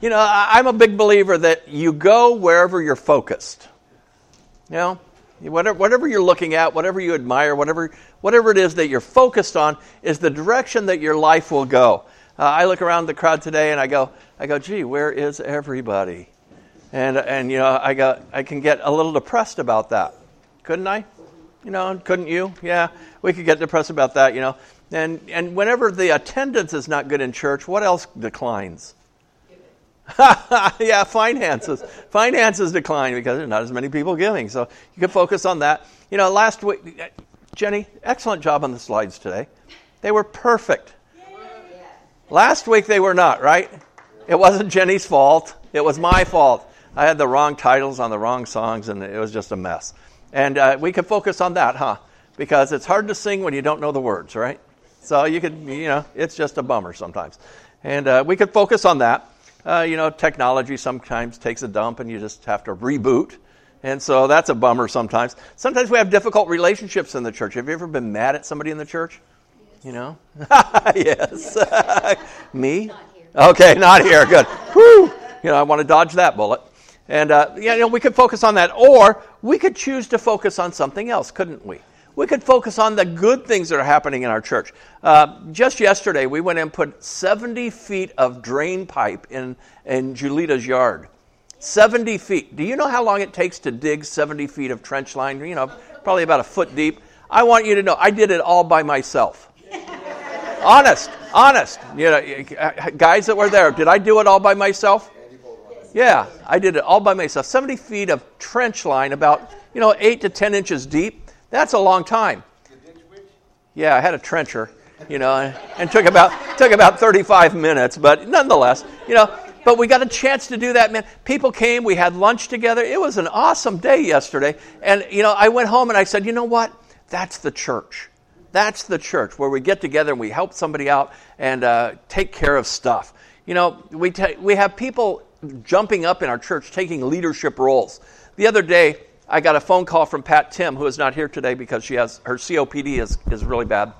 You know, I'm a big believer that you go wherever you're focused. You know, whatever, whatever you're looking at, whatever you admire, whatever, whatever it is that you're focused on, is the direction that your life will go. Uh, I look around the crowd today and I go, I go, gee, where is everybody? And, and you know, I, got, I can get a little depressed about that. Couldn't I? You know, couldn't you? Yeah, we could get depressed about that, you know. And, and whenever the attendance is not good in church, what else declines? yeah, finances. Finances decline because there's not as many people giving. So you can focus on that. You know, last week, Jenny, excellent job on the slides today. They were perfect. Last week they were not, right? It wasn't Jenny's fault. It was my fault. I had the wrong titles on the wrong songs, and it was just a mess. And uh, we could focus on that, huh? Because it's hard to sing when you don't know the words, right? So you could, you know, it's just a bummer sometimes. And uh, we could focus on that. Uh, you know, technology sometimes takes a dump and you just have to reboot. And so that's a bummer sometimes. Sometimes we have difficult relationships in the church. Have you ever been mad at somebody in the church? Yes. You know? yes. Me? Not okay, not here. Good. Whew. You know, I want to dodge that bullet. And, uh, you know, we could focus on that. Or we could choose to focus on something else, couldn't we? We could focus on the good things that are happening in our church. Uh, just yesterday, we went and put 70 feet of drain pipe in, in Julita's yard. 70 feet. Do you know how long it takes to dig 70 feet of trench line? You know, probably about a foot deep. I want you to know, I did it all by myself. honest, honest. You know, guys that were there, did I do it all by myself? Yeah, I did it all by myself. 70 feet of trench line, about, you know, 8 to 10 inches deep. That's a long time. Yeah, I had a trencher, you know, and, took about took about 35 minutes, but nonetheless, you know, but we got a chance to do that, man. People came, we had lunch together. It was an awesome day yesterday. And you know, I went home and I said, "You know what? That's the church. That's the church where we get together and we help somebody out and uh, take care of stuff." You know, we ta- we have people jumping up in our church taking leadership roles. The other day, I got a phone call from Pat Tim, who is not here today because she has her COPD is, is really bad.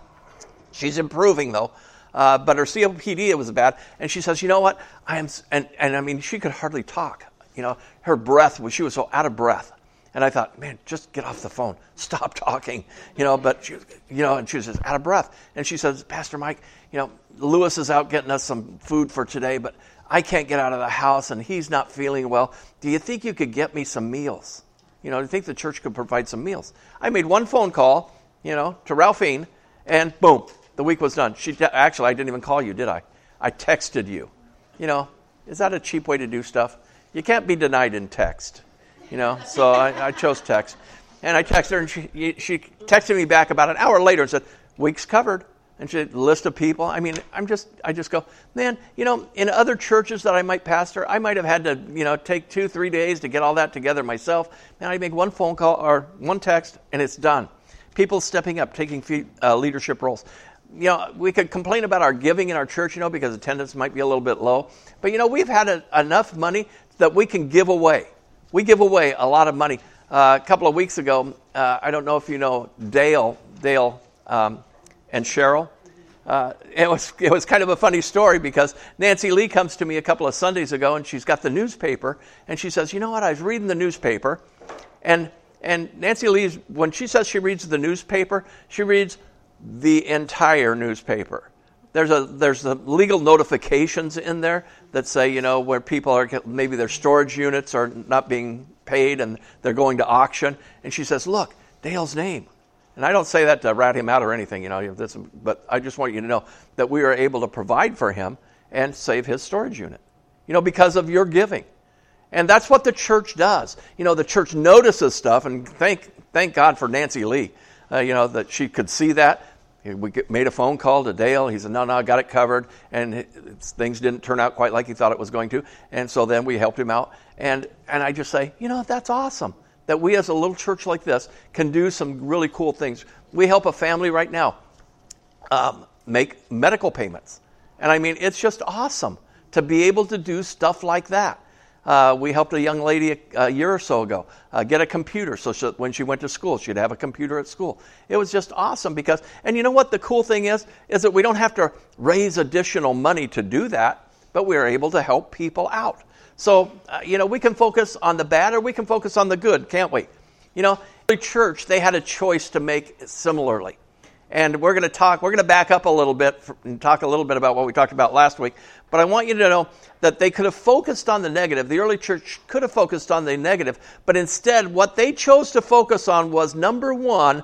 She's improving though, uh, but her COPD it was bad, and she says, "You know what? I am," and, and I mean, she could hardly talk. You know, her breath was she was so out of breath. And I thought, man, just get off the phone, stop talking, you know. But she, you know, and she was just out of breath. And she says, Pastor Mike, you know, Lewis is out getting us some food for today, but I can't get out of the house, and he's not feeling well. Do you think you could get me some meals? You know, I think the church could provide some meals. I made one phone call, you know, to Ralphine, and boom, the week was done. She actually, I didn't even call you, did I? I texted you. You know, is that a cheap way to do stuff? You can't be denied in text. You know, so I, I chose text, and I texted her, and she she texted me back about an hour later and said, "Week's covered." And she list of people. I mean, I'm just, I just go, man, you know, in other churches that I might pastor, I might have had to, you know, take two, three days to get all that together myself. Now I make one phone call or one text and it's done. People stepping up, taking uh, leadership roles. You know, we could complain about our giving in our church, you know, because attendance might be a little bit low. But, you know, we've had a, enough money that we can give away. We give away a lot of money. Uh, a couple of weeks ago, uh, I don't know if you know Dale, Dale, um, and Cheryl. Uh, it, was, it was kind of a funny story because Nancy Lee comes to me a couple of Sundays ago and she's got the newspaper and she says, You know what? I was reading the newspaper and, and Nancy Lee, when she says she reads the newspaper, she reads the entire newspaper. There's, a, there's the legal notifications in there that say, you know, where people are, maybe their storage units are not being paid and they're going to auction. And she says, Look, Dale's name and I don't say that to rat him out or anything, you know, this, but I just want you to know that we are able to provide for him and save his storage unit, you know, because of your giving. And that's what the church does. You know, the church notices stuff, and thank, thank God for Nancy Lee, uh, you know, that she could see that. We made a phone call to Dale. He said, No, no, I got it covered. And things didn't turn out quite like he thought it was going to. And so then we helped him out. And, and I just say, You know, that's awesome that we as a little church like this can do some really cool things. We help a family right now um, make medical payments. And I mean, it's just awesome to be able to do stuff like that. Uh, we helped a young lady a, a year or so ago uh, get a computer so she, when she went to school, she'd have a computer at school. It was just awesome because, and you know what the cool thing is? Is that we don't have to raise additional money to do that but we are able to help people out. So, uh, you know, we can focus on the bad or we can focus on the good, can't we? You know, the church, they had a choice to make similarly. And we're going to talk, we're going to back up a little bit and talk a little bit about what we talked about last week. But I want you to know that they could have focused on the negative. The early church could have focused on the negative. But instead, what they chose to focus on was number one,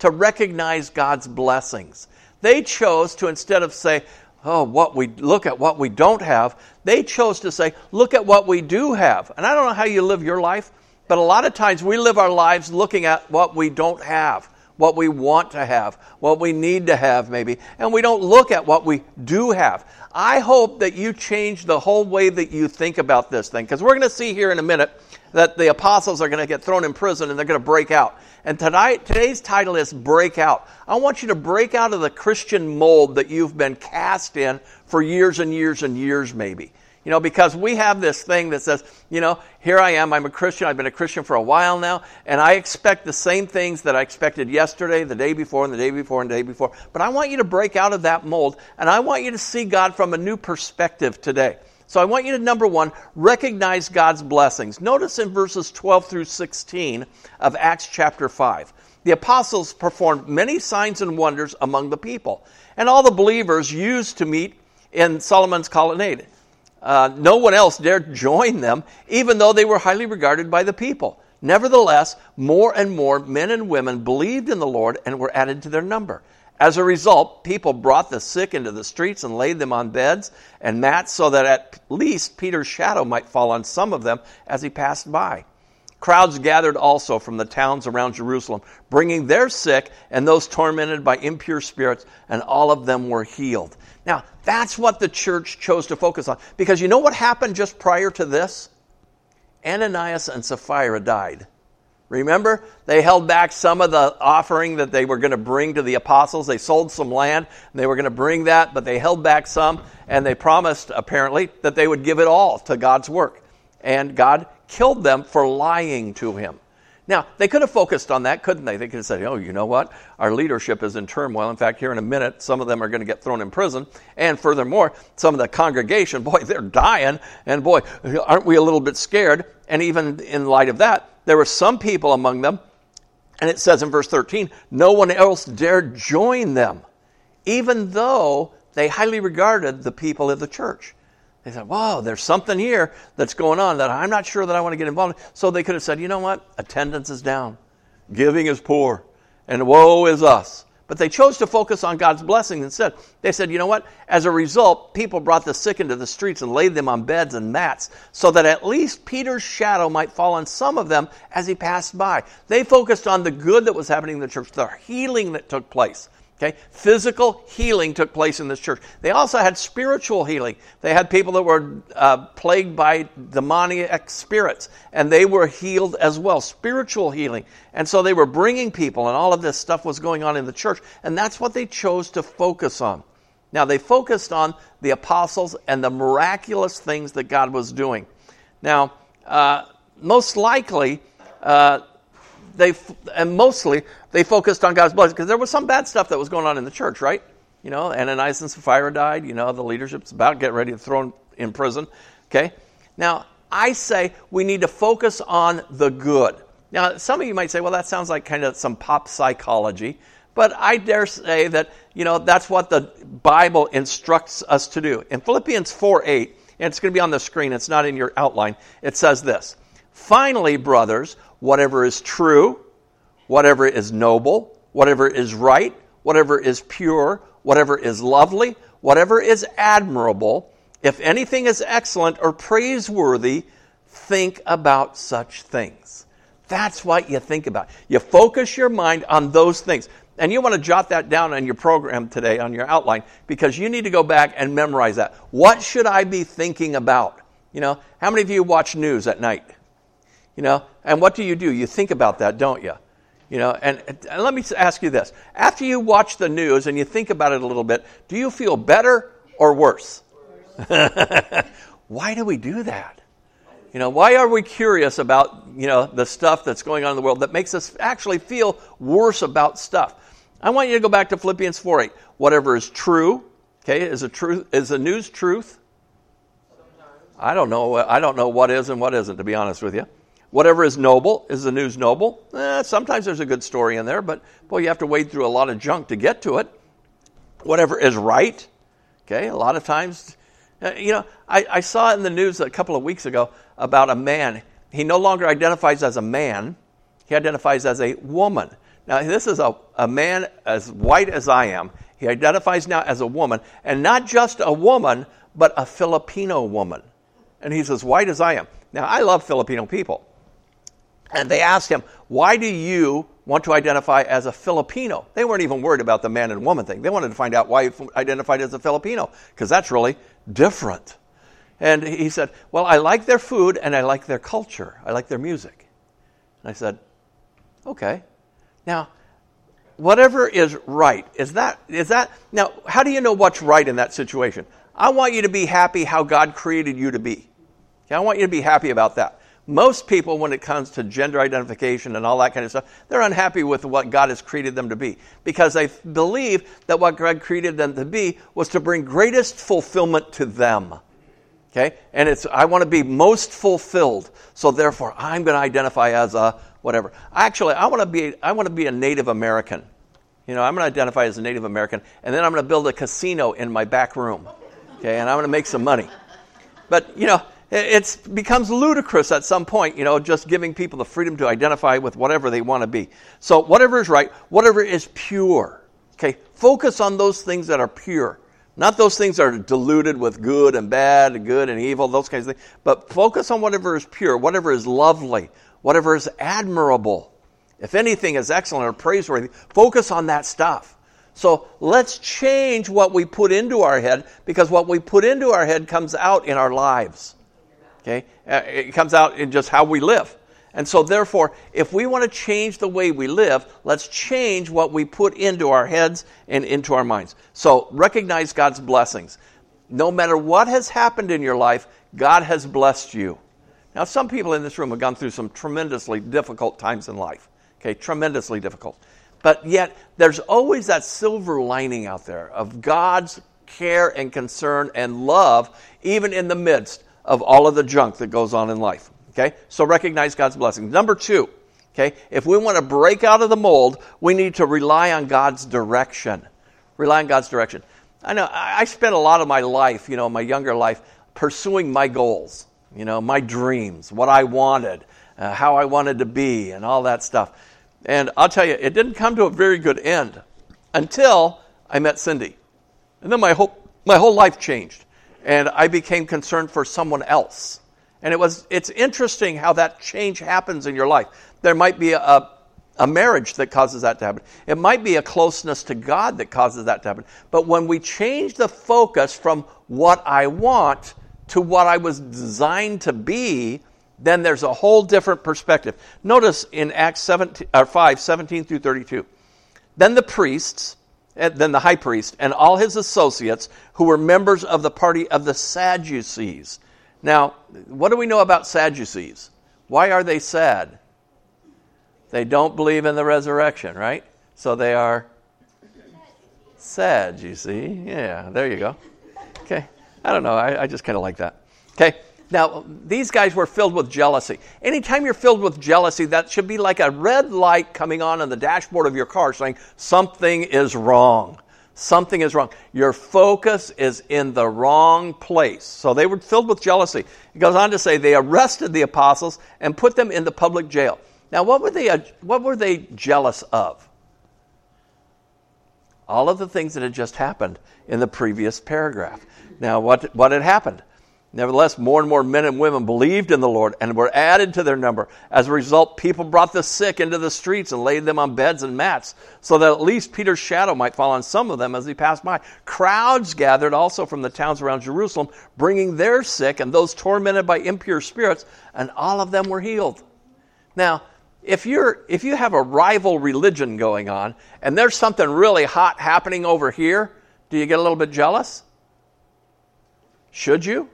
to recognize God's blessings. They chose to, instead of say, oh, what we look at what we don't have, they chose to say, look at what we do have. And I don't know how you live your life, but a lot of times we live our lives looking at what we don't have what we want to have, what we need to have, maybe, and we don't look at what we do have. I hope that you change the whole way that you think about this thing, because we're going to see here in a minute that the apostles are going to get thrown in prison and they're going to break out. And tonight, today's title is Break Out. I want you to break out of the Christian mold that you've been cast in for years and years and years, maybe. You know, because we have this thing that says, you know, here I am, I'm a Christian, I've been a Christian for a while now, and I expect the same things that I expected yesterday, the day before, and the day before, and the day before. But I want you to break out of that mold, and I want you to see God from a new perspective today. So I want you to, number one, recognize God's blessings. Notice in verses 12 through 16 of Acts chapter 5. The apostles performed many signs and wonders among the people, and all the believers used to meet in Solomon's colonnade. Uh, no one else dared join them, even though they were highly regarded by the people. Nevertheless, more and more men and women believed in the Lord and were added to their number. As a result, people brought the sick into the streets and laid them on beds and mats so that at least Peter's shadow might fall on some of them as he passed by. Crowds gathered also from the towns around Jerusalem, bringing their sick and those tormented by impure spirits, and all of them were healed. Now, that's what the church chose to focus on. Because you know what happened just prior to this? Ananias and Sapphira died. Remember, they held back some of the offering that they were going to bring to the apostles. They sold some land, and they were going to bring that, but they held back some, and they promised, apparently, that they would give it all to God's work. And God killed them for lying to him. Now, they could have focused on that, couldn't they? They could have said, oh, you know what? Our leadership is in turmoil. In fact, here in a minute, some of them are going to get thrown in prison. And furthermore, some of the congregation, boy, they're dying. And boy, aren't we a little bit scared? And even in light of that, there were some people among them, and it says in verse 13, no one else dared join them, even though they highly regarded the people of the church. They said, "Whoa, there's something here that's going on that I'm not sure that I want to get involved in. So they could have said, you know what? Attendance is down, giving is poor, and woe is us. But they chose to focus on God's blessing instead. They said, you know what? As a result, people brought the sick into the streets and laid them on beds and mats so that at least Peter's shadow might fall on some of them as he passed by. They focused on the good that was happening in the church, the healing that took place. Okay? Physical healing took place in this church. They also had spiritual healing. They had people that were uh, plagued by demoniac spirits, and they were healed as well. Spiritual healing. And so they were bringing people, and all of this stuff was going on in the church, and that's what they chose to focus on. Now, they focused on the apostles and the miraculous things that God was doing. Now, uh, most likely, uh, they and mostly they focused on God's blessing because there was some bad stuff that was going on in the church, right? You know, Ananias and Sapphira died. You know, the leadership's about getting ready to throw in prison. Okay, now I say we need to focus on the good. Now, some of you might say, well, that sounds like kind of some pop psychology, but I dare say that you know that's what the Bible instructs us to do. In Philippians 4 8, and it's going to be on the screen, it's not in your outline, it says this Finally, brothers, whatever is true, whatever is noble, whatever is right, whatever is pure, whatever is lovely, whatever is admirable, if anything is excellent or praiseworthy, think about such things. That's what you think about. You focus your mind on those things. And you want to jot that down on your program today, on your outline, because you need to go back and memorize that. What should I be thinking about? You know, how many of you watch news at night? You know, and what do you do? You think about that, don't you? You know, and, and let me ask you this. After you watch the news and you think about it a little bit, do you feel better or worse? why do we do that? You know, why are we curious about, you know, the stuff that's going on in the world that makes us actually feel worse about stuff? I want you to go back to Philippians 4 8. Whatever is true, okay, is a truth is a news truth? I don't know. I don't know what is and what isn't, to be honest with you. Whatever is noble is the news noble. Eh, sometimes there's a good story in there, but boy, you have to wade through a lot of junk to get to it. Whatever is right, okay. A lot of times, uh, you know, I, I saw in the news a couple of weeks ago about a man. He no longer identifies as a man; he identifies as a woman. Now, this is a, a man as white as I am. He identifies now as a woman, and not just a woman, but a Filipino woman. And he's as white as I am. Now, I love Filipino people. And they asked him, Why do you want to identify as a Filipino? They weren't even worried about the man and woman thing. They wanted to find out why he identified as a Filipino, because that's really different. And he said, Well, I like their food and I like their culture. I like their music. And I said, Okay. Now, whatever is right, is that, is that, now, how do you know what's right in that situation? I want you to be happy how God created you to be. Okay, I want you to be happy about that. Most people, when it comes to gender identification and all that kind of stuff, they're unhappy with what God has created them to be because they believe that what God created them to be was to bring greatest fulfillment to them. Okay? And it's, I want to be most fulfilled. So therefore, I'm going to identify as a whatever. Actually, I want to be, I want to be a Native American. You know, I'm going to identify as a Native American, and then I'm going to build a casino in my back room. Okay? And I'm going to make some money. But, you know, it becomes ludicrous at some point, you know, just giving people the freedom to identify with whatever they want to be. So, whatever is right, whatever is pure. Okay, focus on those things that are pure. Not those things that are diluted with good and bad, and good and evil, those kinds of things. But focus on whatever is pure, whatever is lovely, whatever is admirable. If anything is excellent or praiseworthy, focus on that stuff. So let's change what we put into our head because what we put into our head comes out in our lives. Okay? Uh, it comes out in just how we live. And so, therefore, if we want to change the way we live, let's change what we put into our heads and into our minds. So, recognize God's blessings. No matter what has happened in your life, God has blessed you. Now, some people in this room have gone through some tremendously difficult times in life. Okay, tremendously difficult. But yet, there's always that silver lining out there of God's care and concern and love, even in the midst of all of the junk that goes on in life. Okay? So recognize God's blessings. Number two, okay, if we want to break out of the mold, we need to rely on God's direction. Rely on God's direction. I know I spent a lot of my life, you know, my younger life, pursuing my goals, you know, my dreams, what I wanted, uh, how I wanted to be, and all that stuff. And I'll tell you, it didn't come to a very good end until I met Cindy. And then my whole, my whole life changed and I became concerned for someone else. And it was, it's interesting how that change happens in your life. There might be a, a marriage that causes that to happen. It might be a closeness to God that causes that to happen. But when we change the focus from what I want to what I was designed to be, then there's a whole different perspective. Notice in Acts 17, or 5 17 through 32. Then the priests, Eh, then the high priest and all his associates who were members of the party of the Sadducees. Now, what do we know about Sadducees? Why are they sad? They don't believe in the resurrection, right? So they are sad, you see. Yeah, there you go. Okay. I don't know. I, I just kind of like that. Okay. Now, these guys were filled with jealousy. Anytime you're filled with jealousy, that should be like a red light coming on on the dashboard of your car saying something is wrong. Something is wrong. Your focus is in the wrong place. So they were filled with jealousy. It goes on to say they arrested the apostles and put them in the public jail. Now, what were they, uh, what were they jealous of? All of the things that had just happened in the previous paragraph. Now, what, what had happened? Nevertheless, more and more men and women believed in the Lord and were added to their number. As a result, people brought the sick into the streets and laid them on beds and mats, so that at least Peter's shadow might fall on some of them as he passed by. Crowds gathered also from the towns around Jerusalem, bringing their sick and those tormented by impure spirits, and all of them were healed. Now, if you're if you have a rival religion going on and there's something really hot happening over here, do you get a little bit jealous? Should you?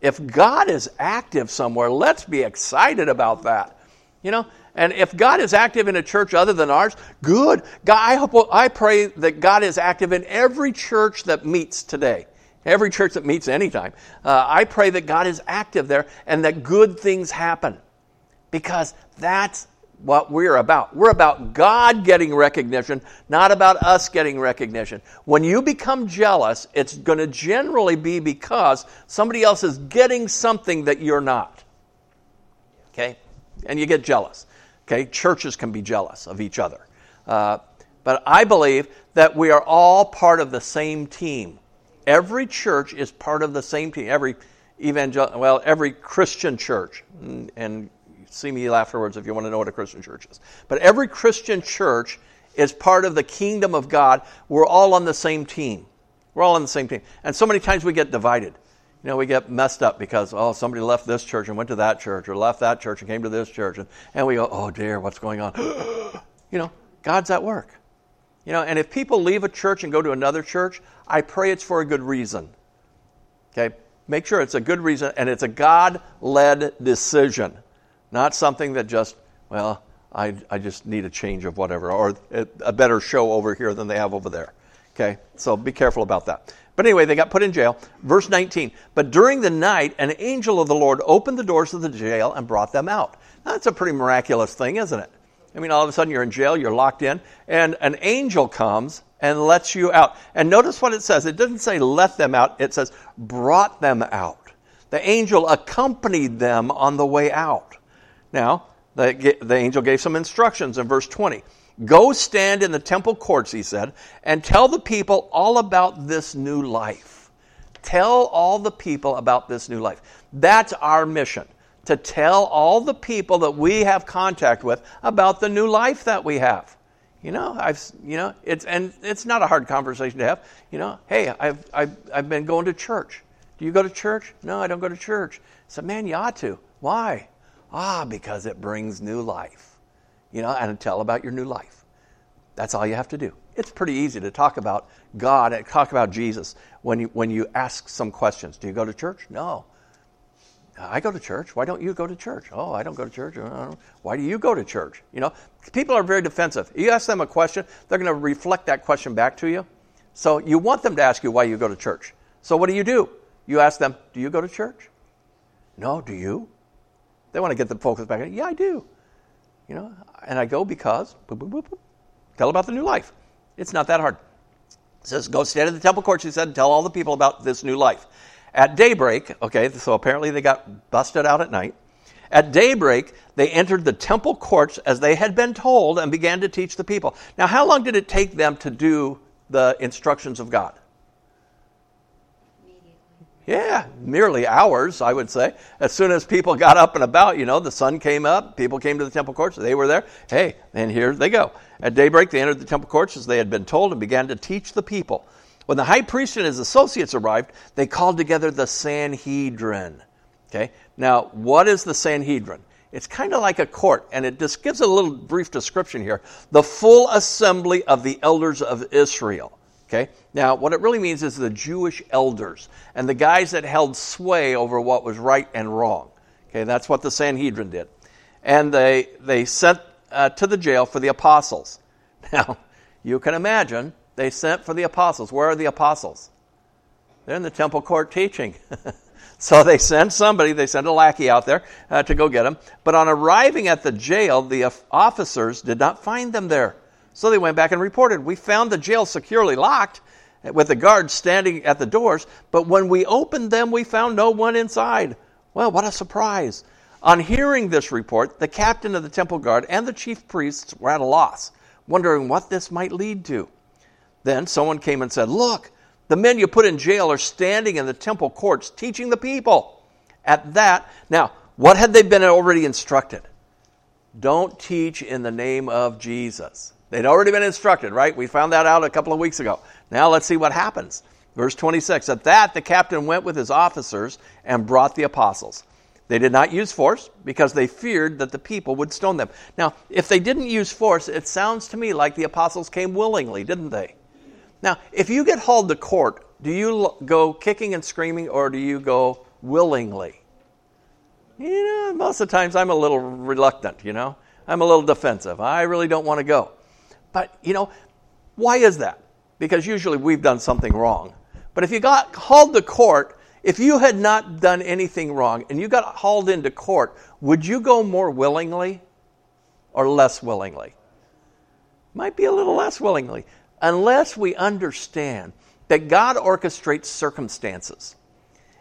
If God is active somewhere, let's be excited about that. You know, and if God is active in a church other than ours, good. God, I hope I pray that God is active in every church that meets today. every church that meets anytime. Uh, I pray that God is active there and that good things happen because that's what we're about. We're about God getting recognition, not about us getting recognition. When you become jealous, it's going to generally be because somebody else is getting something that you're not. Okay? And you get jealous. Okay? Churches can be jealous of each other. Uh, but I believe that we are all part of the same team. Every church is part of the same team. Every evangel well, every Christian church, and see me afterwards if you want to know what a Christian church is. But every Christian church is part of the kingdom of God. We're all on the same team. We're all on the same team. And so many times we get divided. You know, we get messed up because, oh, somebody left this church and went to that church, or left that church and came to this church. And, and we go, oh, dear, what's going on? you know, God's at work. You know, and if people leave a church and go to another church, I pray it's for a good reason. Okay? Make sure it's a good reason and it's a God led decision, not something that just, well, I, I just need a change of whatever, or a better show over here than they have over there. Okay? So be careful about that. But anyway, they got put in jail. Verse 19. But during the night, an angel of the Lord opened the doors of the jail and brought them out. Now, that's a pretty miraculous thing, isn't it? I mean, all of a sudden you're in jail, you're locked in, and an angel comes and lets you out. And notice what it says. It doesn't say let them out, it says brought them out. The angel accompanied them on the way out. Now, the, the angel gave some instructions in verse 20. Go stand in the temple courts, he said, and tell the people all about this new life. Tell all the people about this new life. That's our mission to tell all the people that we have contact with about the new life that we have. You know, I've, you know, it's, and it's not a hard conversation to have. You know, hey, I've, I've, I've been going to church. Do you go to church? No, I don't go to church. Said, man, you ought to. Why? Ah, because it brings new life. You know, and tell about your new life. That's all you have to do. It's pretty easy to talk about God and talk about Jesus when you, when you ask some questions. Do you go to church? No. I go to church. Why don't you go to church? Oh, I don't go to church. Why do you go to church? You know, people are very defensive. You ask them a question, they're going to reflect that question back to you. So you want them to ask you why you go to church. So what do you do? You ask them, Do you go to church? No, do you? They want to get the focus back. Yeah, I do. You know, and I go because boop, boop, boop, tell about the new life. It's not that hard. It says, Go stand in the temple courts, he said, and tell all the people about this new life. At daybreak, okay, so apparently they got busted out at night. At daybreak, they entered the temple courts as they had been told and began to teach the people. Now, how long did it take them to do the instructions of God? Yeah, merely hours, I would say. As soon as people got up and about, you know, the sun came up, people came to the temple courts, they were there. Hey, and here they go. At daybreak, they entered the temple courts as they had been told and began to teach the people. When the high priest and his associates arrived, they called together the Sanhedrin. Okay? Now, what is the Sanhedrin? It's kind of like a court, and it just gives a little brief description here. The full assembly of the elders of Israel. Okay? Now, what it really means is the Jewish elders and the guys that held sway over what was right and wrong. Okay, that's what the Sanhedrin did. And they, they sent uh, to the jail for the apostles. Now, you can imagine they sent for the apostles. Where are the apostles? They're in the temple court teaching. so they sent somebody, they sent a lackey out there uh, to go get them. But on arriving at the jail, the officers did not find them there. So they went back and reported, We found the jail securely locked with the guards standing at the doors, but when we opened them, we found no one inside. Well, what a surprise. On hearing this report, the captain of the temple guard and the chief priests were at a loss, wondering what this might lead to. Then someone came and said, Look, the men you put in jail are standing in the temple courts teaching the people. At that, now, what had they been already instructed? Don't teach in the name of Jesus. They'd already been instructed, right? We found that out a couple of weeks ago. Now let's see what happens. Verse 26 At that, the captain went with his officers and brought the apostles. They did not use force because they feared that the people would stone them. Now, if they didn't use force, it sounds to me like the apostles came willingly, didn't they? Now, if you get hauled to court, do you go kicking and screaming or do you go willingly? You know, most of the times I'm a little reluctant, you know. I'm a little defensive. I really don't want to go. But, you know, why is that? Because usually we've done something wrong. But if you got hauled to court, if you had not done anything wrong and you got hauled into court, would you go more willingly or less willingly? Might be a little less willingly, unless we understand that God orchestrates circumstances.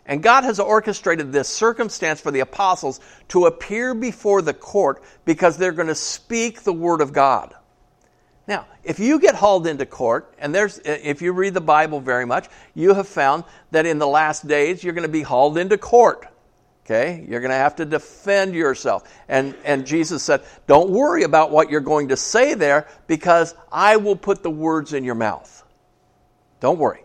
And God has orchestrated this circumstance for the apostles to appear before the court because they're going to speak the word of God. Now, if you get hauled into court, and there's, if you read the Bible very much, you have found that in the last days you're going to be hauled into court. Okay? You're going to have to defend yourself. And, and Jesus said, Don't worry about what you're going to say there because I will put the words in your mouth. Don't worry.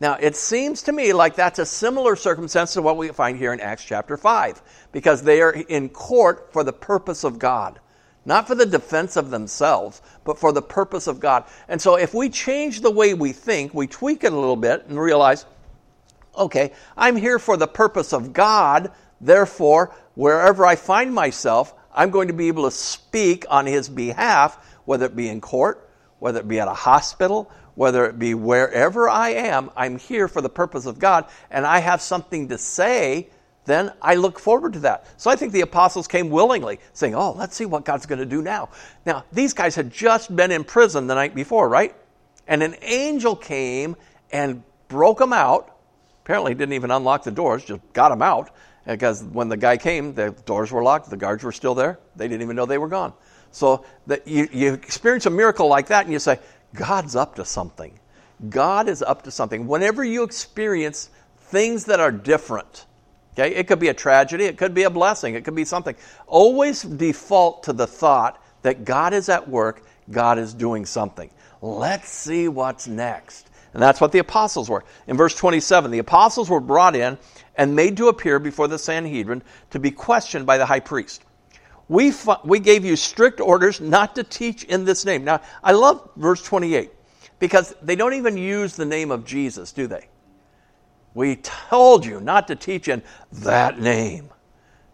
Now, it seems to me like that's a similar circumstance to what we find here in Acts chapter 5, because they are in court for the purpose of God. Not for the defense of themselves, but for the purpose of God. And so, if we change the way we think, we tweak it a little bit and realize, okay, I'm here for the purpose of God, therefore, wherever I find myself, I'm going to be able to speak on His behalf, whether it be in court, whether it be at a hospital, whether it be wherever I am, I'm here for the purpose of God, and I have something to say, then I look forward to that. So I think the apostles came willingly, saying, Oh, let's see what God's going to do now. Now, these guys had just been in prison the night before, right? And an angel came and broke them out. Apparently, didn't even unlock the doors, just got them out. Because when the guy came, the doors were locked, the guards were still there. They didn't even know they were gone. So that you, you experience a miracle like that, and you say, God's up to something. God is up to something. Whenever you experience things that are different, okay, it could be a tragedy, it could be a blessing, it could be something. Always default to the thought that God is at work, God is doing something. Let's see what's next. And that's what the apostles were. In verse 27, the apostles were brought in and made to appear before the Sanhedrin to be questioned by the high priest we, we gave you strict orders not to teach in this name. Now, I love verse 28 because they don't even use the name of Jesus, do they? We told you not to teach in that name.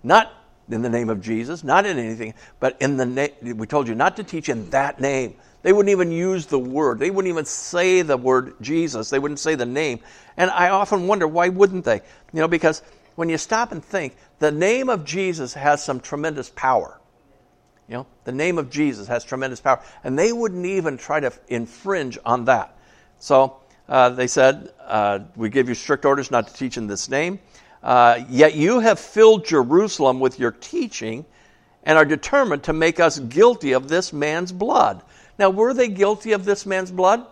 Not in the name of Jesus, not in anything, but in the name. We told you not to teach in that name. They wouldn't even use the word. They wouldn't even say the word Jesus. They wouldn't say the name. And I often wonder why wouldn't they? You know, because when you stop and think, the name of Jesus has some tremendous power. You know, the name of Jesus has tremendous power. And they wouldn't even try to infringe on that. So uh, they said, uh, We give you strict orders not to teach in this name. Uh, yet you have filled Jerusalem with your teaching and are determined to make us guilty of this man's blood. Now, were they guilty of this man's blood?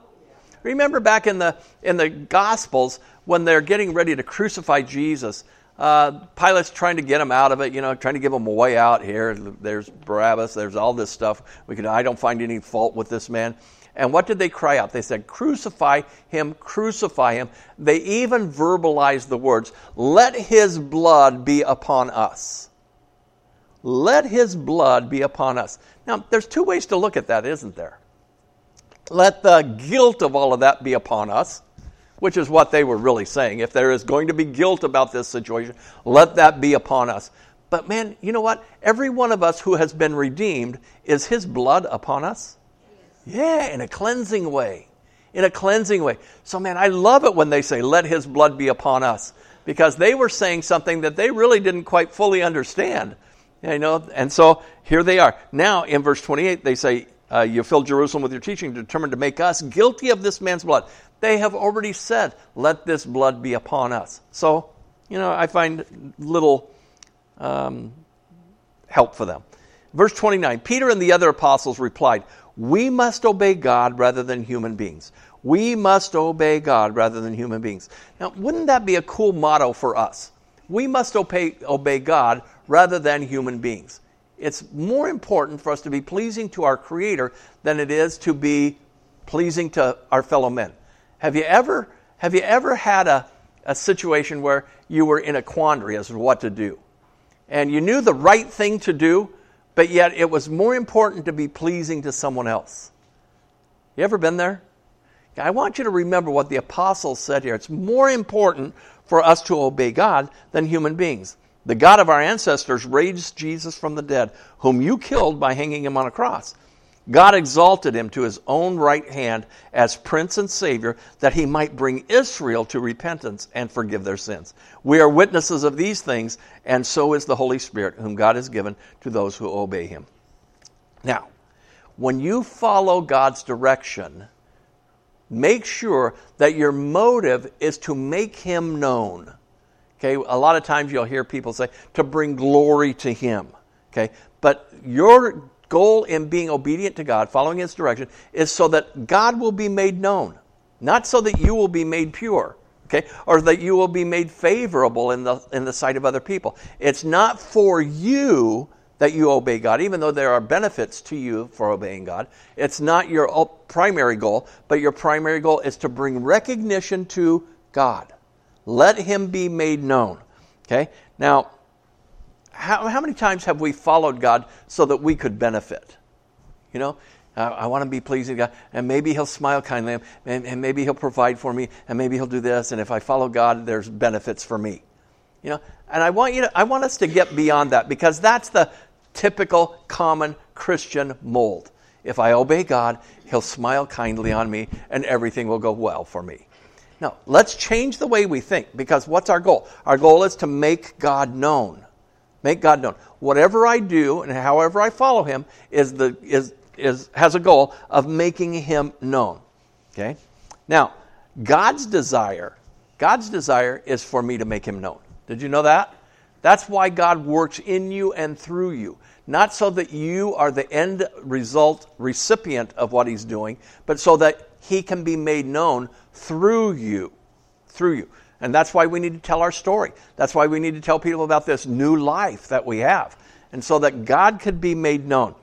Remember back in the, in the Gospels when they're getting ready to crucify Jesus, uh, Pilate's trying to get him out of it, you know, trying to give him a way out here. There's Barabbas, there's all this stuff. We can, I don't find any fault with this man. And what did they cry out? They said, Crucify him, crucify him. They even verbalized the words, Let his blood be upon us. Let his blood be upon us. Now, there's two ways to look at that, isn't there? Let the guilt of all of that be upon us which is what they were really saying. If there is going to be guilt about this situation, let that be upon us. But man, you know what? Every one of us who has been redeemed, is his blood upon us? Yeah, in a cleansing way. In a cleansing way. So, man, I love it when they say, let his blood be upon us, because they were saying something that they really didn't quite fully understand. You know, and so here they are. Now, in verse 28, they say, uh, You filled Jerusalem with your teaching, determined to make us guilty of this man's blood. They have already said, Let this blood be upon us. So, you know, I find little um, help for them. Verse 29 Peter and the other apostles replied, We must obey God rather than human beings. We must obey God rather than human beings. Now, wouldn't that be a cool motto for us? We must obey, obey God rather than human beings. It's more important for us to be pleasing to our Creator than it is to be pleasing to our fellow men. Have you ever, have you ever had a, a situation where you were in a quandary as to what to do? And you knew the right thing to do, but yet it was more important to be pleasing to someone else. You ever been there? I want you to remember what the apostles said here. It's more important for us to obey God than human beings. The God of our ancestors raised Jesus from the dead, whom you killed by hanging him on a cross. God exalted him to his own right hand as prince and savior that he might bring Israel to repentance and forgive their sins. We are witnesses of these things, and so is the Holy Spirit, whom God has given to those who obey him. Now, when you follow God's direction, make sure that your motive is to make him known. Okay, a lot of times you'll hear people say to bring glory to him. Okay, but your goal in being obedient to God, following His direction, is so that God will be made known, not so that you will be made pure. Okay, or that you will be made favorable in the in the sight of other people. It's not for you that you obey God, even though there are benefits to you for obeying God. It's not your primary goal, but your primary goal is to bring recognition to God. Let Him be made known. Okay? Now, how, how many times have we followed God so that we could benefit? You know, I, I want to be pleasing to God, and maybe He'll smile kindly, and, and maybe He'll provide for me, and maybe He'll do this, and if I follow God, there's benefits for me. You know, and I want you to, I want us to get beyond that because that's the typical common Christian mold. If I obey God, He'll smile kindly on me, and everything will go well for me. No, let's change the way we think because what's our goal? Our goal is to make God known. Make God known. Whatever I do and however I follow Him is the is is has a goal of making Him known. Okay. Now, God's desire, God's desire is for me to make Him known. Did you know that? That's why God works in you and through you. Not so that you are the end result recipient of what He's doing, but so that He can be made known through you. Through you. And that's why we need to tell our story. That's why we need to tell people about this new life that we have. And so that God could be made known.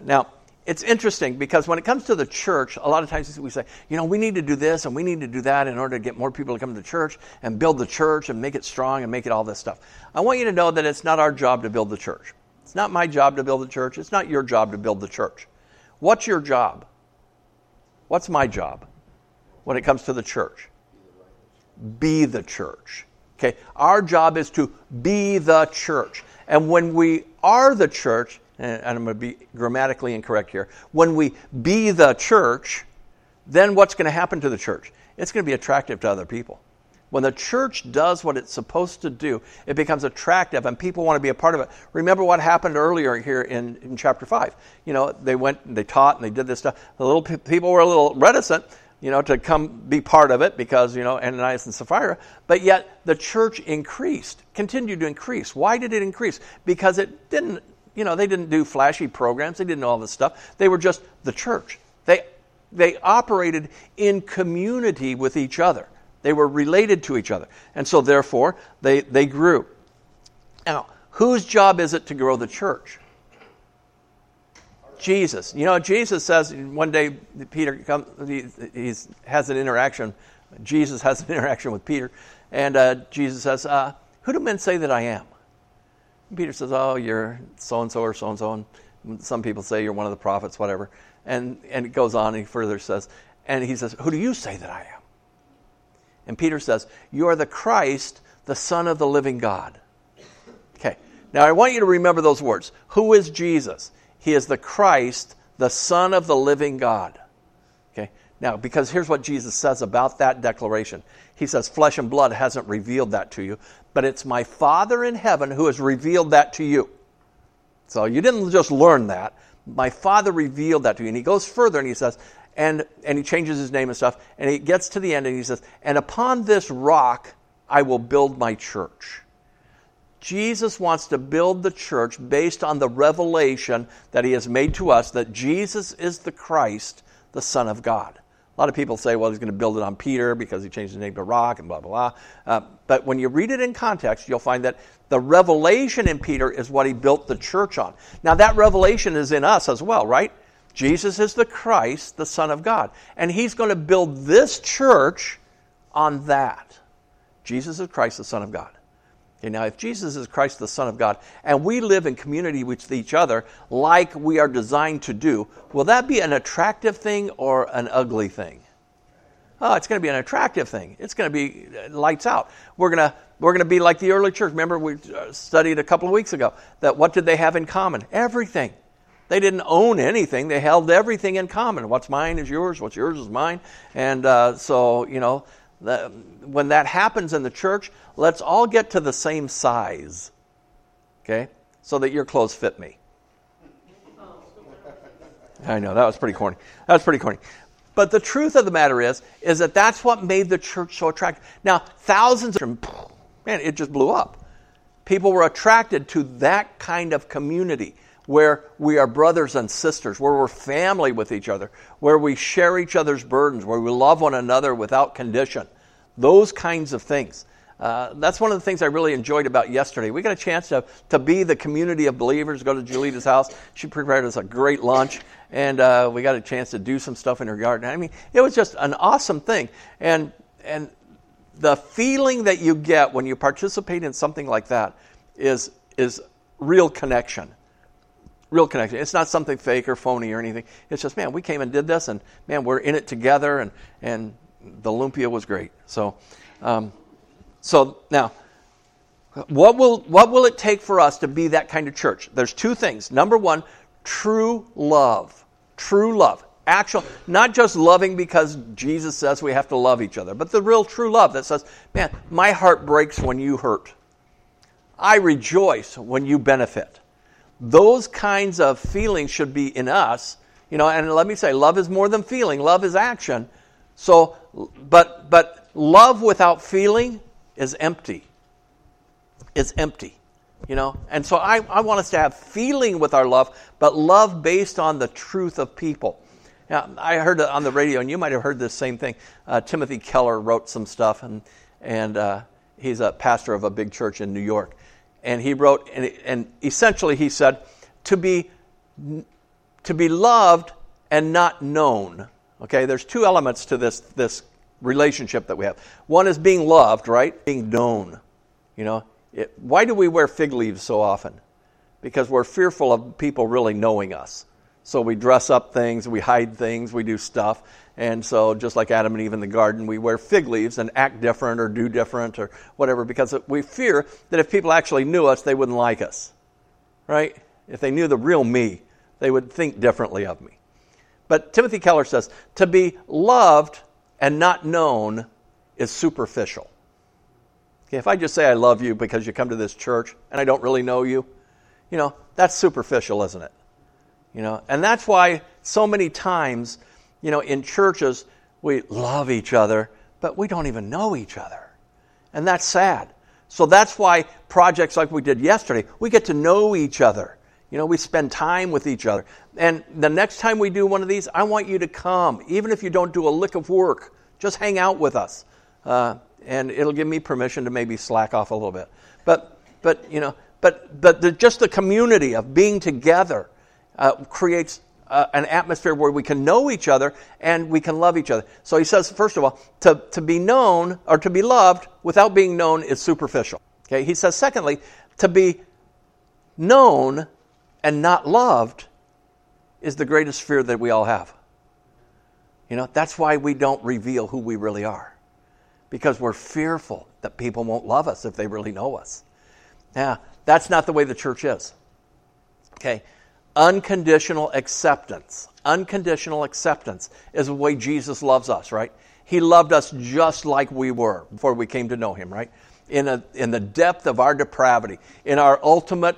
Now, it's interesting because when it comes to the church, a lot of times we say, you know, we need to do this and we need to do that in order to get more people to come to church and build the church and make it strong and make it all this stuff. I want you to know that it's not our job to build the church. It's not my job to build the church. It's not your job to build the church. What's your job? What's my job when it comes to the church? be the church. Okay? Our job is to be the church. And when we are the church, and I'm going to be grammatically incorrect here, when we be the church, then what's going to happen to the church? It's going to be attractive to other people. When the church does what it's supposed to do, it becomes attractive and people want to be a part of it. Remember what happened earlier here in, in chapter 5. You know, they went and they taught and they did this stuff. The little people were a little reticent, you know, to come be part of it because, you know, Ananias and Sapphira. But yet the church increased, continued to increase. Why did it increase? Because it didn't, you know, they didn't do flashy programs. They didn't know all this stuff. They were just the church. They, they operated in community with each other. They were related to each other. And so therefore, they, they grew. Now, whose job is it to grow the church? Jesus. You know, Jesus says one day Peter comes, he has an interaction. Jesus has an interaction with Peter, and uh, Jesus says, uh, "Who do men say that I am?" And Peter says, "Oh, you're so and so or so and so." And some people say you're one of the prophets, whatever. And and it goes on. And he further says, and he says, "Who do you say that I am?" And Peter says, "You are the Christ, the Son of the living God." Okay. Now I want you to remember those words. Who is Jesus? He is the Christ, the Son of the living God. Okay? Now, because here's what Jesus says about that declaration He says, Flesh and blood hasn't revealed that to you, but it's my Father in heaven who has revealed that to you. So you didn't just learn that. My Father revealed that to you. And he goes further and he says, and, and he changes his name and stuff, and he gets to the end and he says, And upon this rock I will build my church. Jesus wants to build the church based on the revelation that he has made to us that Jesus is the Christ, the Son of God. A lot of people say, well, he's going to build it on Peter because he changed his name to Rock and blah, blah, blah. Uh, but when you read it in context, you'll find that the revelation in Peter is what he built the church on. Now, that revelation is in us as well, right? Jesus is the Christ, the Son of God. And he's going to build this church on that. Jesus is Christ, the Son of God. Okay, now, if Jesus is Christ, the Son of God, and we live in community with each other like we are designed to do, will that be an attractive thing or an ugly thing? Oh, it's going to be an attractive thing. It's going to be uh, lights out. We're going to we're going to be like the early church. Remember, we uh, studied a couple of weeks ago that what did they have in common? Everything. They didn't own anything. They held everything in common. What's mine is yours. What's yours is mine. And uh, so, you know, the, when that happens in the church, let's all get to the same size. Okay? So that your clothes fit me. I know, that was pretty corny. That was pretty corny. But the truth of the matter is, is that that's what made the church so attractive. Now, thousands of, man, it just blew up. People were attracted to that kind of community where we are brothers and sisters, where we're family with each other, where we share each other's burdens, where we love one another without condition. Those kinds of things. Uh, that's one of the things I really enjoyed about yesterday. We got a chance to, to be the community of believers, go to Julita's house. She prepared us a great lunch, and uh, we got a chance to do some stuff in her garden. I mean, it was just an awesome thing. And, and the feeling that you get when you participate in something like that is, is real connection. Real connection. It's not something fake or phony or anything. It's just, man, we came and did this, and man, we're in it together, and, and the lumpia was great. So, um, so now, what will, what will it take for us to be that kind of church? There's two things. Number one, true love. True love. Actual, not just loving because Jesus says we have to love each other, but the real true love that says, man, my heart breaks when you hurt. I rejoice when you benefit. Those kinds of feelings should be in us. You know, and let me say, love is more than feeling, love is action. So, but, but love without feeling is empty. Is empty. You know? And so I, I want us to have feeling with our love, but love based on the truth of people. Now, I heard on the radio, and you might have heard this same thing. Uh, Timothy Keller wrote some stuff, and, and uh, he's a pastor of a big church in New York. And he wrote, and, and essentially he said, to be, to be loved and not known. Okay, there's two elements to this, this relationship that we have. One is being loved, right? Being known. You know, it, why do we wear fig leaves so often? Because we're fearful of people really knowing us. So we dress up things, we hide things, we do stuff. And so, just like Adam and Eve in the garden, we wear fig leaves and act different or do different or whatever because we fear that if people actually knew us, they wouldn't like us. Right? If they knew the real me, they would think differently of me. But Timothy Keller says to be loved and not known is superficial. Okay, if I just say I love you because you come to this church and I don't really know you, you know, that's superficial, isn't it? You know, and that's why so many times, you know, in churches we love each other, but we don't even know each other. And that's sad. So that's why projects like we did yesterday, we get to know each other. You know, we spend time with each other. And the next time we do one of these, I want you to come. Even if you don't do a lick of work, just hang out with us. Uh, and it'll give me permission to maybe slack off a little bit. But, but you know, but, but the, just the community of being together uh, creates uh, an atmosphere where we can know each other and we can love each other. So he says, first of all, to, to be known or to be loved without being known is superficial. Okay? He says, secondly, to be known and not loved is the greatest fear that we all have. You know, that's why we don't reveal who we really are. Because we're fearful that people won't love us if they really know us. Now, that's not the way the church is. Okay? Unconditional acceptance. Unconditional acceptance is the way Jesus loves us, right? He loved us just like we were before we came to know Him, right? In, a, in the depth of our depravity, in our ultimate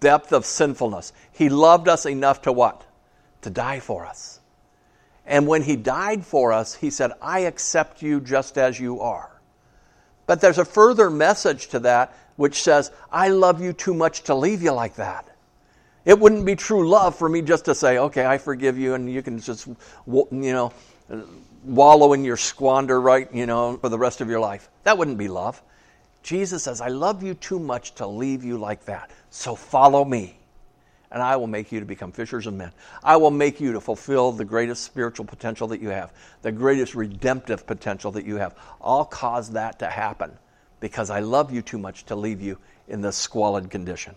depth of sinfulness. He loved us enough to what? To die for us. And when he died for us, he said, I accept you just as you are. But there's a further message to that which says, I love you too much to leave you like that. It wouldn't be true love for me just to say, okay, I forgive you, and you can just, you know, wallow in your squander, right, you know, for the rest of your life. That wouldn't be love. Jesus says, I love you too much to leave you like that. So follow me, and I will make you to become fishers of men. I will make you to fulfill the greatest spiritual potential that you have, the greatest redemptive potential that you have. I'll cause that to happen because I love you too much to leave you in this squalid condition.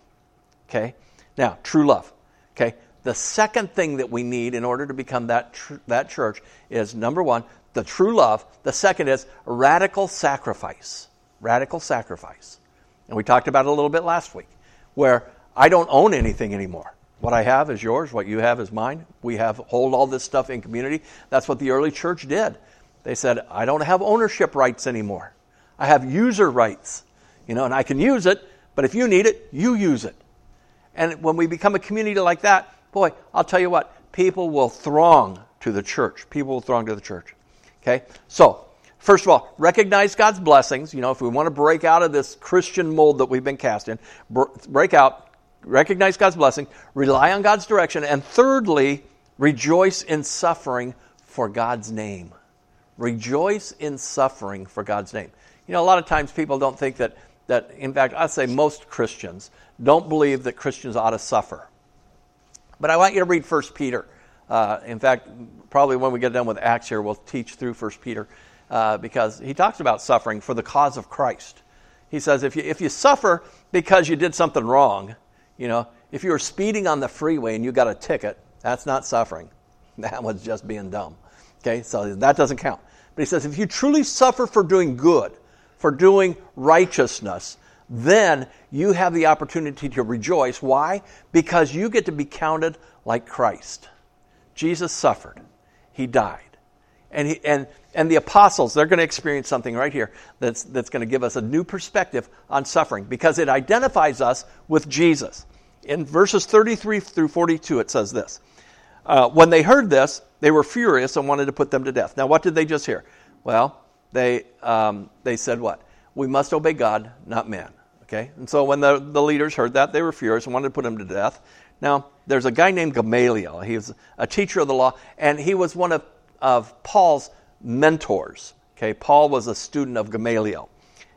Okay? Now, true love. Okay? The second thing that we need in order to become that, tr- that church is number one, the true love. The second is radical sacrifice. Radical sacrifice. And we talked about it a little bit last week where I don't own anything anymore. What I have is yours, what you have is mine. We have hold all this stuff in community. That's what the early church did. They said, I don't have ownership rights anymore. I have user rights. You know, and I can use it, but if you need it, you use it. And when we become a community like that, boy, I'll tell you what, people will throng to the church. People will throng to the church. Okay? So, first of all, recognize God's blessings. You know, if we want to break out of this Christian mold that we've been cast in, break out, recognize God's blessing, rely on God's direction, and thirdly, rejoice in suffering for God's name. Rejoice in suffering for God's name. You know, a lot of times people don't think that, that in fact, I'd say most Christians don't believe that Christians ought to suffer. But I want you to read 1 Peter. Uh, in fact, probably when we get done with Acts here, we'll teach through 1 Peter uh, because he talks about suffering for the cause of Christ. He says if you, if you suffer because you did something wrong, you know, if you were speeding on the freeway and you got a ticket, that's not suffering. That was just being dumb. Okay, so that doesn't count. But he says if you truly suffer for doing good, for doing righteousness, then you have the opportunity to rejoice. Why? Because you get to be counted like Christ. Jesus suffered, He died. And, he, and, and the apostles, they're going to experience something right here that's, that's going to give us a new perspective on suffering because it identifies us with Jesus. In verses 33 through 42, it says this uh, When they heard this, they were furious and wanted to put them to death. Now, what did they just hear? Well, they, um, they said what? We must obey God, not man. Okay? And so when the, the leaders heard that, they were furious and wanted to put him to death. Now, there's a guy named Gamaliel. He was a teacher of the law, and he was one of, of Paul's mentors. Okay? Paul was a student of Gamaliel.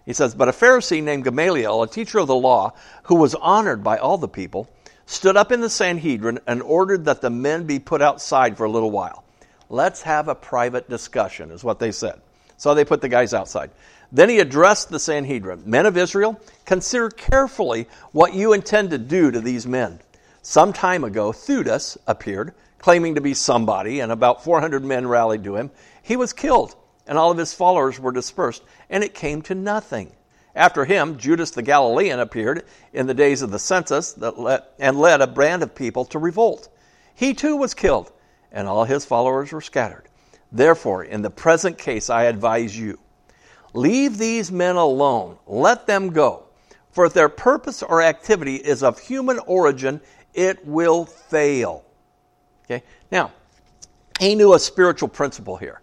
He says, But a Pharisee named Gamaliel, a teacher of the law, who was honored by all the people, stood up in the Sanhedrin and ordered that the men be put outside for a little while. Let's have a private discussion, is what they said. So they put the guys outside. Then he addressed the Sanhedrin Men of Israel, consider carefully what you intend to do to these men. Some time ago, Theudas appeared, claiming to be somebody, and about 400 men rallied to him. He was killed, and all of his followers were dispersed, and it came to nothing. After him, Judas the Galilean appeared in the days of the census and led a band of people to revolt. He too was killed, and all his followers were scattered. Therefore, in the present case, I advise you Leave these men alone. Let them go. For if their purpose or activity is of human origin, it will fail. Okay? Now, he knew a spiritual principle here.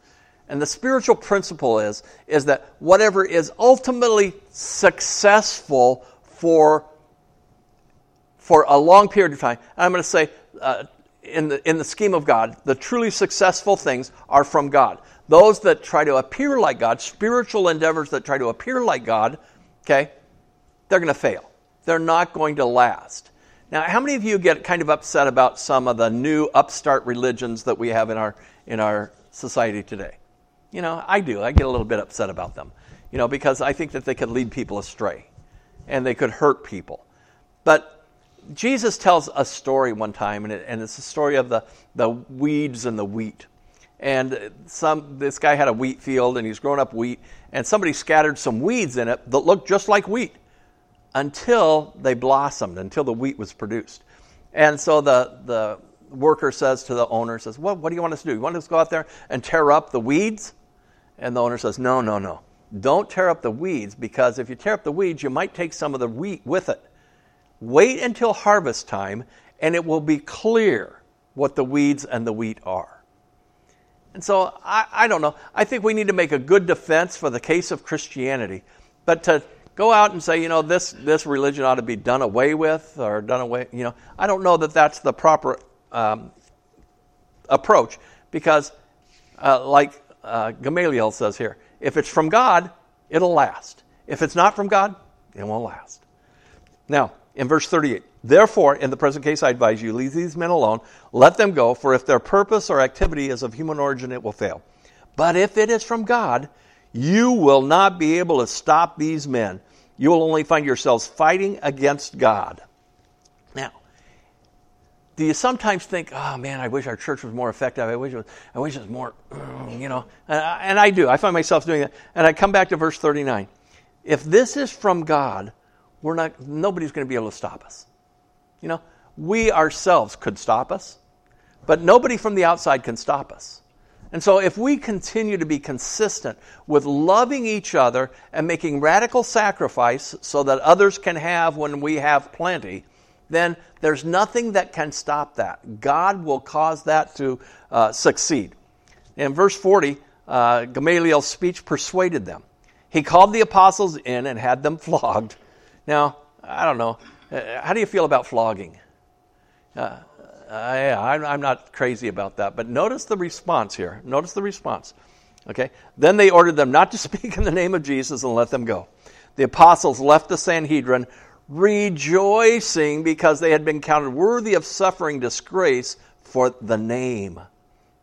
And the spiritual principle is, is that whatever is ultimately successful for, for a long period of time, I'm going to say, uh, in, the, in the scheme of God, the truly successful things are from God. Those that try to appear like God, spiritual endeavors that try to appear like God, okay, they're going to fail. They're not going to last. Now, how many of you get kind of upset about some of the new upstart religions that we have in our in our society today? You know, I do. I get a little bit upset about them. You know, because I think that they could lead people astray and they could hurt people. But Jesus tells a story one time, and, it, and it's the story of the, the weeds and the wheat. And some this guy had a wheat field and he's growing up wheat and somebody scattered some weeds in it that looked just like wheat until they blossomed until the wheat was produced. And so the the worker says to the owner says well, what do you want us to do? You want us to go out there and tear up the weeds? And the owner says no no no. Don't tear up the weeds because if you tear up the weeds you might take some of the wheat with it wait until harvest time and it will be clear what the weeds and the wheat are and so I, I don't know. I think we need to make a good defense for the case of Christianity. But to go out and say, you know, this, this religion ought to be done away with or done away, you know, I don't know that that's the proper um, approach because, uh, like uh, Gamaliel says here, if it's from God, it'll last. If it's not from God, it won't last. Now, in verse 38, Therefore, in the present case, I advise you, leave these men alone, let them go, for if their purpose or activity is of human origin, it will fail. But if it is from God, you will not be able to stop these men. You will only find yourselves fighting against God. Now, do you sometimes think, oh man, I wish our church was more effective. I wish it was, I wish it was more, mm, you know. And I do. I find myself doing that. And I come back to verse 39. If this is from God, we're not, nobody's going to be able to stop us. You know, we ourselves could stop us, but nobody from the outside can stop us. And so, if we continue to be consistent with loving each other and making radical sacrifice so that others can have when we have plenty, then there's nothing that can stop that. God will cause that to uh, succeed. In verse 40, uh, Gamaliel's speech persuaded them. He called the apostles in and had them flogged. Now, I don't know. Uh, how do you feel about flogging? Uh, I, I'm not crazy about that, but notice the response here. Notice the response. Okay? Then they ordered them not to speak in the name of Jesus and let them go. The apostles left the Sanhedrin rejoicing because they had been counted worthy of suffering disgrace for the name.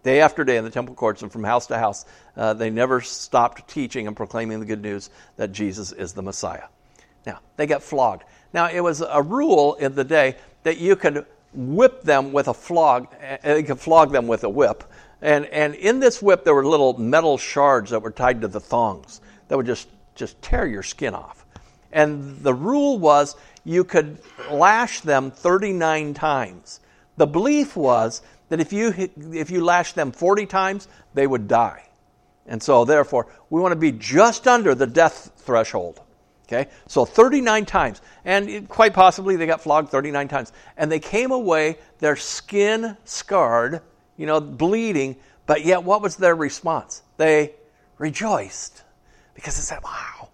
Day after day in the temple courts and from house to house, uh, they never stopped teaching and proclaiming the good news that Jesus is the Messiah. Now, they get flogged. Now, it was a rule in the day that you could whip them with a flog, and uh, you could flog them with a whip. And, and in this whip, there were little metal shards that were tied to the thongs that would just, just tear your skin off. And the rule was you could lash them 39 times. The belief was that if you, if you lashed them 40 times, they would die. And so, therefore, we want to be just under the death threshold. Okay? So 39 times. And quite possibly they got flogged 39 times. And they came away, their skin scarred, you know, bleeding. But yet, what was their response? They rejoiced because they said, wow,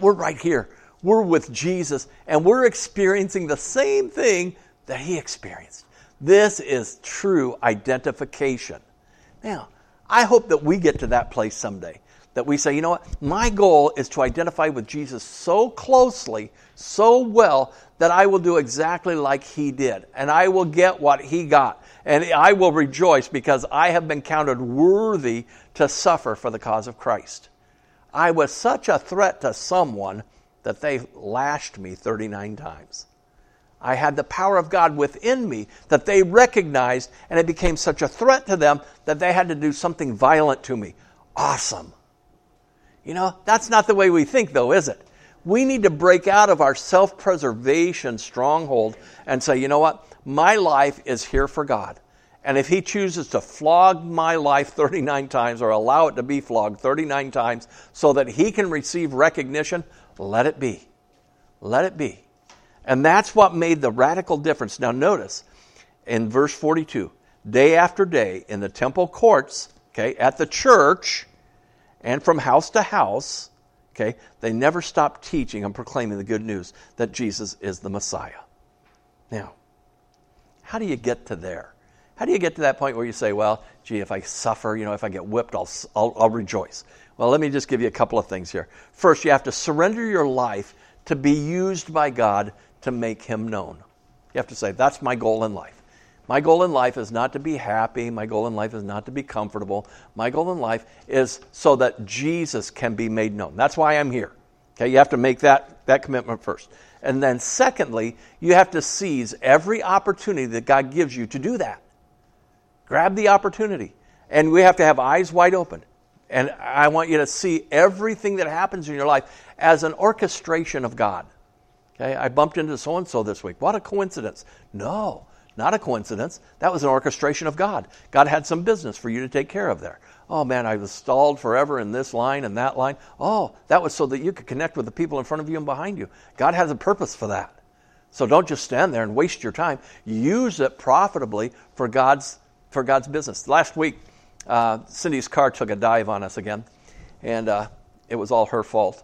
we're right here. We're with Jesus and we're experiencing the same thing that he experienced. This is true identification. Now, I hope that we get to that place someday that we say, you know what? My goal is to identify with Jesus so closely, so well, that I will do exactly like he did. And I will get what he got. And I will rejoice because I have been counted worthy to suffer for the cause of Christ. I was such a threat to someone that they lashed me 39 times. I had the power of God within me that they recognized, and it became such a threat to them that they had to do something violent to me. Awesome. You know, that's not the way we think, though, is it? We need to break out of our self preservation stronghold and say, you know what? My life is here for God. And if He chooses to flog my life 39 times or allow it to be flogged 39 times so that He can receive recognition, let it be. Let it be. And that's what made the radical difference. Now, notice in verse 42 day after day in the temple courts, okay, at the church, and from house to house, okay, they never stopped teaching and proclaiming the good news that Jesus is the Messiah. Now, how do you get to there? How do you get to that point where you say, well, gee, if I suffer, you know, if I get whipped, I'll, I'll, I'll rejoice? Well, let me just give you a couple of things here. First, you have to surrender your life to be used by God to make Him known. You have to say, that's my goal in life. My goal in life is not to be happy. My goal in life is not to be comfortable. My goal in life is so that Jesus can be made known. That's why I'm here. Okay, you have to make that, that commitment first. And then, secondly, you have to seize every opportunity that God gives you to do that. Grab the opportunity. And we have to have eyes wide open. And I want you to see everything that happens in your life as an orchestration of God. Okay, I bumped into so and so this week. What a coincidence. No, not a coincidence. That was an orchestration of God. God had some business for you to take care of there. Oh man, I was stalled forever in this line and that line. Oh, that was so that you could connect with the people in front of you and behind you. God has a purpose for that. So don't just stand there and waste your time. Use it profitably for God's for God's business. Last week, uh, Cindy's car took a dive on us again, and uh, it was all her fault.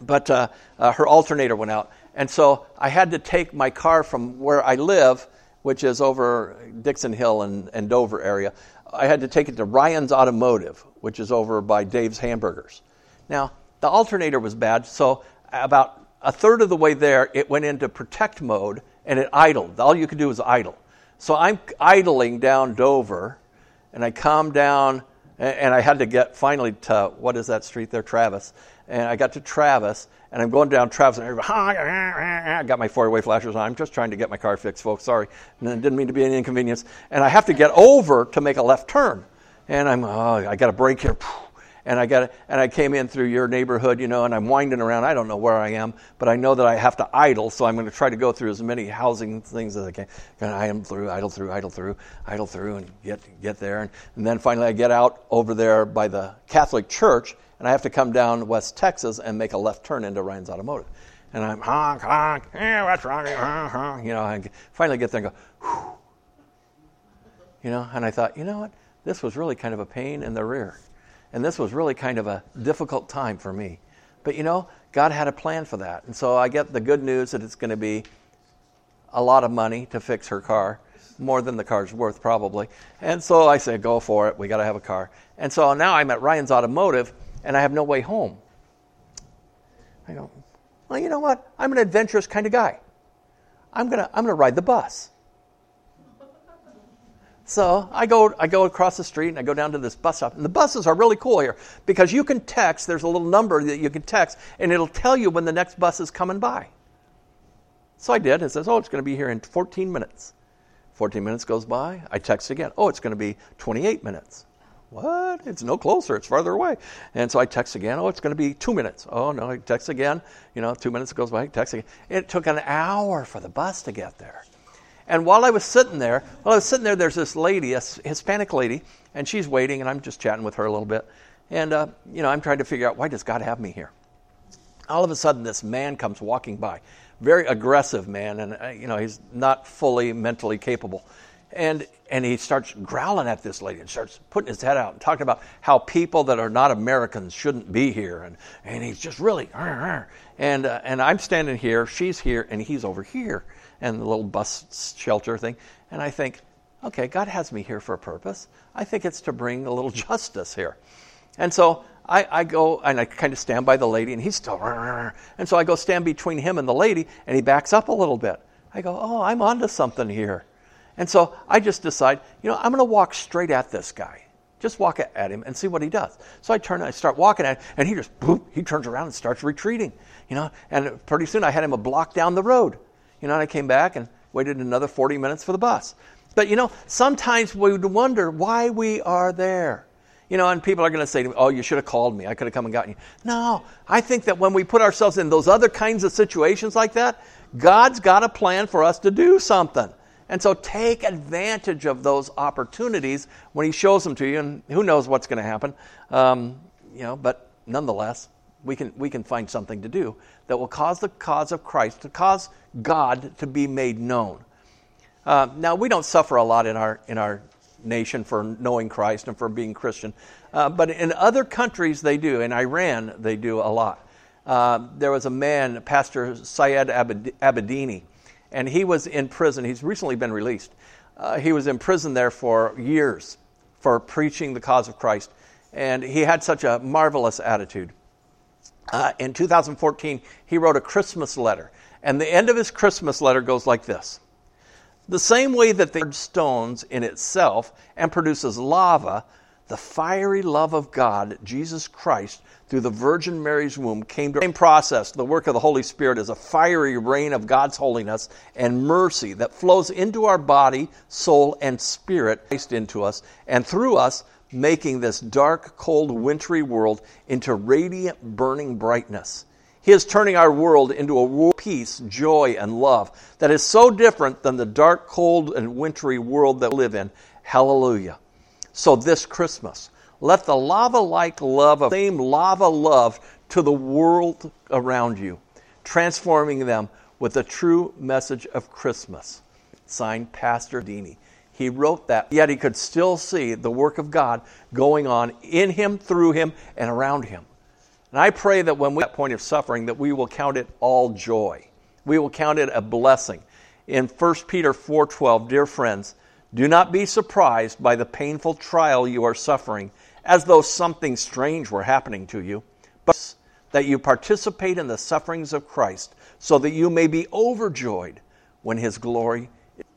But uh, uh her alternator went out, and so I had to take my car from where I live which is over Dixon Hill and, and Dover area. I had to take it to Ryan's Automotive, which is over by Dave's Hamburgers. Now, the alternator was bad, so about a third of the way there, it went into protect mode and it idled. All you could do was idle. So I'm idling down Dover, and I come down, and I had to get finally to what is that street there, Travis. And I got to Travis, and I'm going down Travis, and everybody, I got my four-way flashers on. I'm just trying to get my car fixed, folks. Sorry, and didn't mean to be an inconvenience. And I have to get over to make a left turn, and I'm, oh, I got a break here, and I got and I came in through your neighborhood, you know, and I'm winding around. I don't know where I am, but I know that I have to idle, so I'm going to try to go through as many housing things as I can. And I am through, idle through, idle through, idle through, and get get there, and, and then finally I get out over there by the Catholic Church, and I have to come down West Texas and make a left turn into Ryan's Automotive. And I'm honk honk, what's wrong? Honk, honk. You know, I finally get there and go, Whew. you know, and I thought, you know what, this was really kind of a pain in the rear. And this was really kind of a difficult time for me. But you know, God had a plan for that. And so I get the good news that it's going to be a lot of money to fix her car, more than the car's worth probably. And so I say, go for it. We got to have a car. And so now I'm at Ryan's Automotive and I have no way home. I go, well, you know what? I'm an adventurous kind of guy. I'm going to I'm going to ride the bus. So I go, I go across the street and I go down to this bus stop. And the buses are really cool here because you can text, there's a little number that you can text, and it'll tell you when the next bus is coming by. So I did. It says, oh, it's going to be here in 14 minutes. 14 minutes goes by. I text again. Oh, it's going to be 28 minutes. What? It's no closer. It's farther away. And so I text again. Oh, it's going to be two minutes. Oh, no. I text again. You know, two minutes goes by. I text again. It took an hour for the bus to get there. And while I was sitting there, while I was sitting there, there's this lady, a Hispanic lady, and she's waiting, and I'm just chatting with her a little bit. And, uh, you know, I'm trying to figure out why does God have me here? All of a sudden, this man comes walking by, very aggressive man, and, uh, you know, he's not fully mentally capable. And, and he starts growling at this lady and starts putting his head out and talking about how people that are not Americans shouldn't be here. And, and he's just really, and, uh, and I'm standing here, she's here, and he's over here and the little bus shelter thing. And I think, okay, God has me here for a purpose. I think it's to bring a little justice here. And so I, I, go and I kind of stand by the lady, and he's still, and so I go stand between him and the lady, and he backs up a little bit. I go, oh, I'm onto something here. And so I just decide, you know, I'm going to walk straight at this guy. Just walk at him and see what he does. So I turn and I start walking at him, and he just, boop, he turns around and starts retreating, you know. And pretty soon I had him a block down the road. You know, I came back and waited another 40 minutes for the bus. But you know, sometimes we would wonder why we are there. You know, and people are going to say to me, oh, you should have called me. I could have come and gotten you. No, I think that when we put ourselves in those other kinds of situations like that, God's got a plan for us to do something. And so take advantage of those opportunities when He shows them to you. And who knows what's going to happen. Um, you know, but nonetheless, we can, we can find something to do that will cause the cause of Christ, to cause God to be made known. Uh, now, we don't suffer a lot in our, in our nation for knowing Christ and for being Christian, uh, but in other countries they do. In Iran, they do a lot. Uh, there was a man, Pastor Saeed Abedini, and he was in prison. He's recently been released. Uh, he was in prison there for years for preaching the cause of Christ, and he had such a marvelous attitude. Uh, in 2014, he wrote a Christmas letter. And the end of his Christmas letter goes like this The same way that the stones in itself and produces lava, the fiery love of God, Jesus Christ, through the Virgin Mary's womb came to the same process. The work of the Holy Spirit is a fiery rain of God's holiness and mercy that flows into our body, soul, and spirit, placed into us, and through us making this dark, cold, wintry world into radiant, burning brightness. He is turning our world into a world of peace, joy, and love that is so different than the dark, cold, and wintry world that we live in. Hallelujah. So this Christmas, let the lava-like love of same lava love to the world around you, transforming them with the true message of Christmas. Signed, Pastor Dini. He wrote that, yet he could still see the work of God going on in him, through him, and around him. And I pray that when we at that point of suffering, that we will count it all joy. We will count it a blessing. In 1 Peter 4:12, dear friends, do not be surprised by the painful trial you are suffering, as though something strange were happening to you, but that you participate in the sufferings of Christ, so that you may be overjoyed when his glory